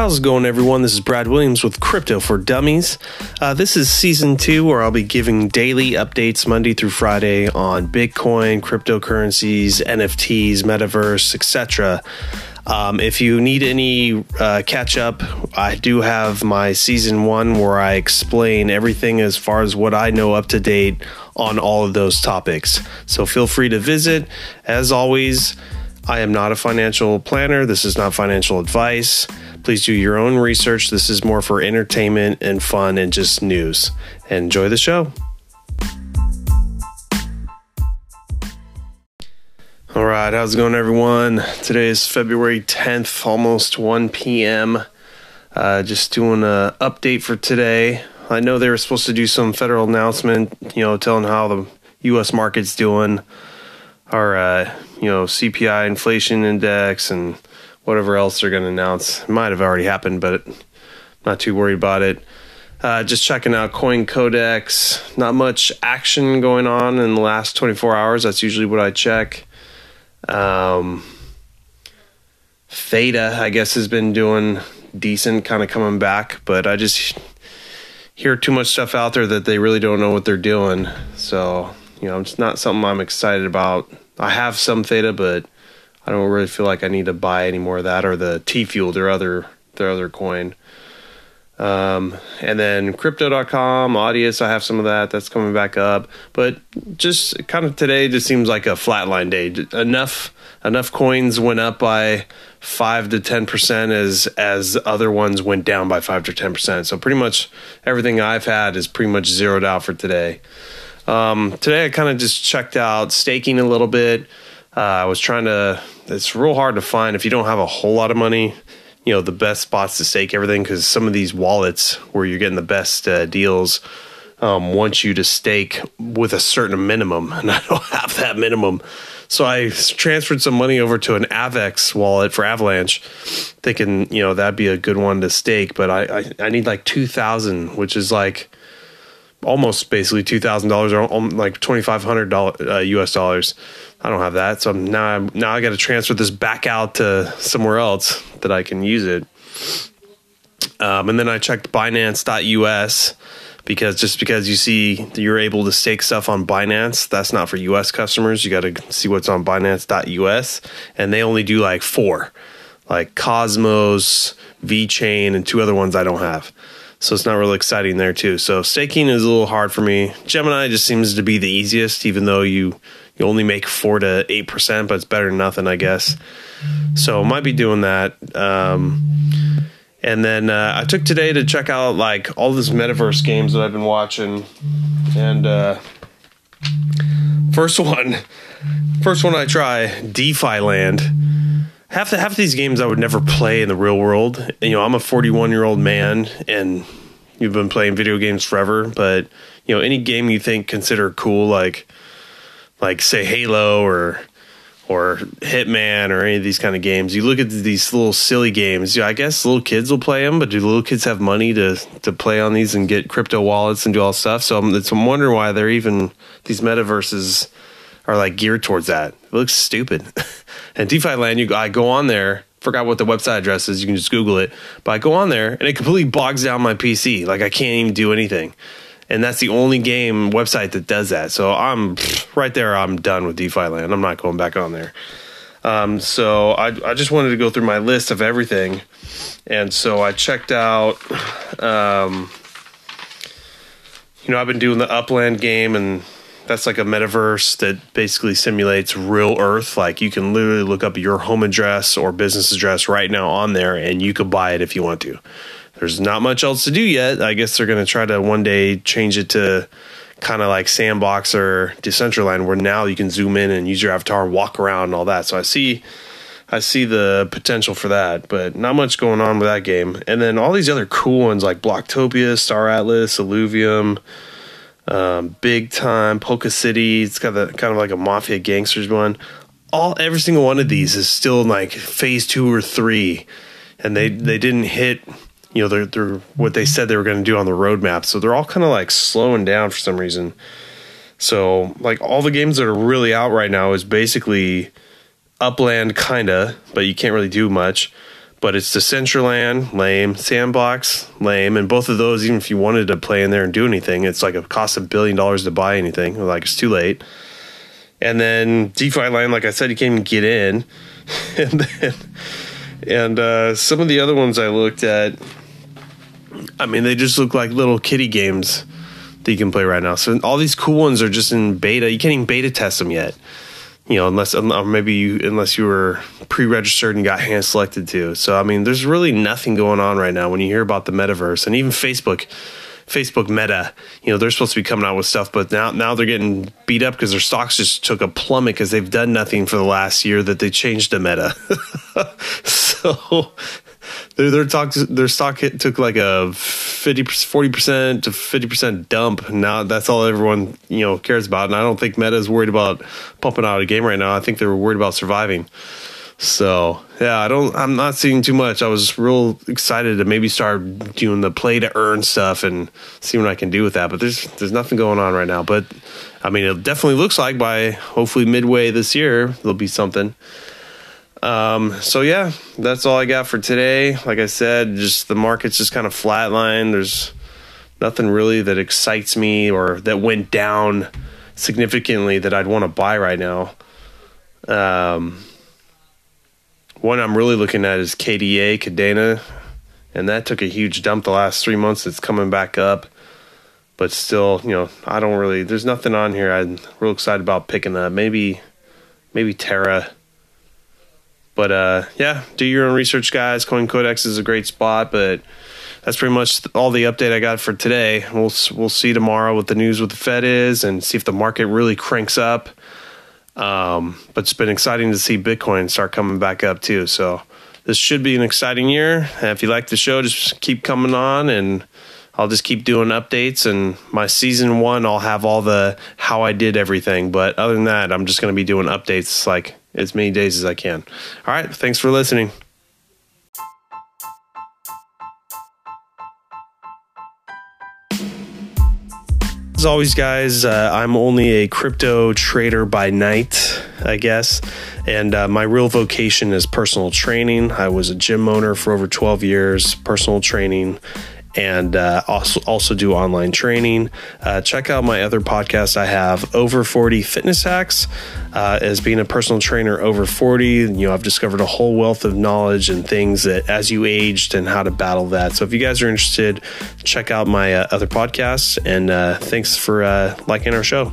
How's it going, everyone? This is Brad Williams with Crypto for Dummies. Uh, this is season two, where I'll be giving daily updates Monday through Friday on Bitcoin, cryptocurrencies, NFTs, metaverse, etc. Um, if you need any uh, catch up, I do have my season one where I explain everything as far as what I know up to date on all of those topics. So feel free to visit. As always, I am not a financial planner. This is not financial advice. Please do your own research. This is more for entertainment and fun and just news. Enjoy the show. All right, how's it going, everyone? Today is February 10th, almost 1 p.m. Uh, just doing an update for today. I know they were supposed to do some federal announcement, you know, telling how the U.S. market's doing, our, uh, you know, CPI inflation index and whatever else they're going to announce. Might have already happened, but not too worried about it. Uh, just checking out Coin Codex. Not much action going on in the last 24 hours. That's usually what I check. Um, Theta, I guess, has been doing decent, kind of coming back, but I just hear too much stuff out there that they really don't know what they're doing. So, you know, it's not something I'm excited about. I have some Theta, but I don't really feel like I need to buy any more of that or the T Fuel, their other their other coin. Um, and then crypto.com, Audius, I have some of that. That's coming back up. But just kind of today just seems like a flatline day. Enough enough coins went up by five to ten percent as as other ones went down by five to ten percent. So pretty much everything I've had is pretty much zeroed out for today. Um, today I kind of just checked out staking a little bit. Uh, I was trying to. It's real hard to find if you don't have a whole lot of money. You know the best spots to stake everything because some of these wallets where you're getting the best uh, deals um, want you to stake with a certain minimum, and I don't have that minimum. So I transferred some money over to an AVAX wallet for Avalanche, thinking you know that'd be a good one to stake. But I I, I need like two thousand, which is like almost basically two thousand dollars or like twenty five hundred dollars U.S. dollars. I don't have that, so now I'm, now I got to transfer this back out to somewhere else that I can use it. Um, and then I checked Binance.us because just because you see you're able to stake stuff on Binance, that's not for US customers. You got to see what's on Binance.us, and they only do like four, like Cosmos, VeChain, and two other ones I don't have. So it's not really exciting there too. So staking is a little hard for me. Gemini just seems to be the easiest, even though you you only make four to eight percent, but it's better than nothing, I guess. So might be doing that. Um, and then uh, I took today to check out like all this metaverse games that I've been watching. And uh, first one, first one I try, DeFi Land. Half the half of these games I would never play in the real world. You know, I'm a 41 year old man, and you've been playing video games forever. But you know, any game you think consider cool, like like say Halo or or Hitman or any of these kind of games. You look at these little silly games. I guess little kids will play them, but do little kids have money to to play on these and get crypto wallets and do all stuff? So I'm, I'm wondering why they're even these metaverses are like geared towards that. It looks stupid. and DeFi Land, you I go on there. Forgot what the website address is. You can just Google it. But I go on there and it completely bogs down my PC. Like I can't even do anything and that's the only game website that does that. So I'm right there. I'm done with DeFi Land. I'm not going back on there. Um, so I, I just wanted to go through my list of everything, and so I checked out. Um, you know, I've been doing the Upland game, and that's like a metaverse that basically simulates real Earth. Like you can literally look up your home address or business address right now on there, and you could buy it if you want to there's not much else to do yet. I guess they're going to try to one day change it to kind of like Sandbox or Decentraland, where now you can zoom in and use your avatar and walk around and all that. So I see, I see the potential for that, but not much going on with that game. And then all these other cool ones like Blocktopia, Star Atlas, Illuvium, um, Big Time, Polka City. It's got the kind of like a mafia gangsters one. All every single one of these is still like phase two or three, and they they didn't hit you know they're, they're what they said they were going to do on the roadmap so they're all kind of like slowing down for some reason so like all the games that are really out right now is basically upland kinda but you can't really do much but it's Decentraland, lame. Sandbox, lame. And both of those, even if you wanted to play in there and do anything, it's like it costs a billion dollars to buy anything. Like it's too late. And then DeFi Land, like I said, you can't even get in. and then, and uh, some of the other ones I looked at, I mean, they just look like little kitty games that you can play right now. So all these cool ones are just in beta. You can't even beta test them yet you know, unless or maybe you unless you were pre-registered and got hand selected to. So I mean, there's really nothing going on right now when you hear about the metaverse and even Facebook. Facebook Meta, you know, they're supposed to be coming out with stuff, but now now they're getting beat up because their stocks just took a plummet because they've done nothing for the last year that they changed to Meta. so their their their stock hit, took like a 50 40 percent to fifty percent dump. Now that's all everyone you know cares about, and I don't think Meta is worried about pumping out a game right now. I think they were worried about surviving. So yeah, I don't. I'm not seeing too much. I was real excited to maybe start doing the play to earn stuff and see what I can do with that. But there's there's nothing going on right now. But I mean, it definitely looks like by hopefully midway this year there'll be something. Um, so yeah, that's all I got for today. Like I said, just the market's just kind of flatline. There's nothing really that excites me or that went down significantly that I'd want to buy right now. Um, one I'm really looking at is KDA, Kadena, and that took a huge dump the last three months. It's coming back up, but still, you know, I don't really. There's nothing on here I'm real excited about picking up. Maybe, maybe Terra but uh, yeah, do your own research, guys. Coin Codex is a great spot, but that's pretty much all the update I got for today. We'll we'll see tomorrow what the news with the Fed is and see if the market really cranks up. Um, but it's been exciting to see Bitcoin start coming back up too. So this should be an exciting year. If you like the show, just keep coming on and I'll just keep doing updates and my season one I'll have all the how I did everything. But other than that, I'm just gonna be doing updates like as many days as I can. All right. Thanks for listening. As always, guys, uh, I'm only a crypto trader by night, I guess. And uh, my real vocation is personal training. I was a gym owner for over 12 years, personal training and uh, also also do online training. Uh, check out my other podcast. I have over 40 fitness hacks. Uh, as being a personal trainer over 40, you know I've discovered a whole wealth of knowledge and things that as you aged and how to battle that. So if you guys are interested, check out my uh, other podcasts. And uh, thanks for uh, liking our show.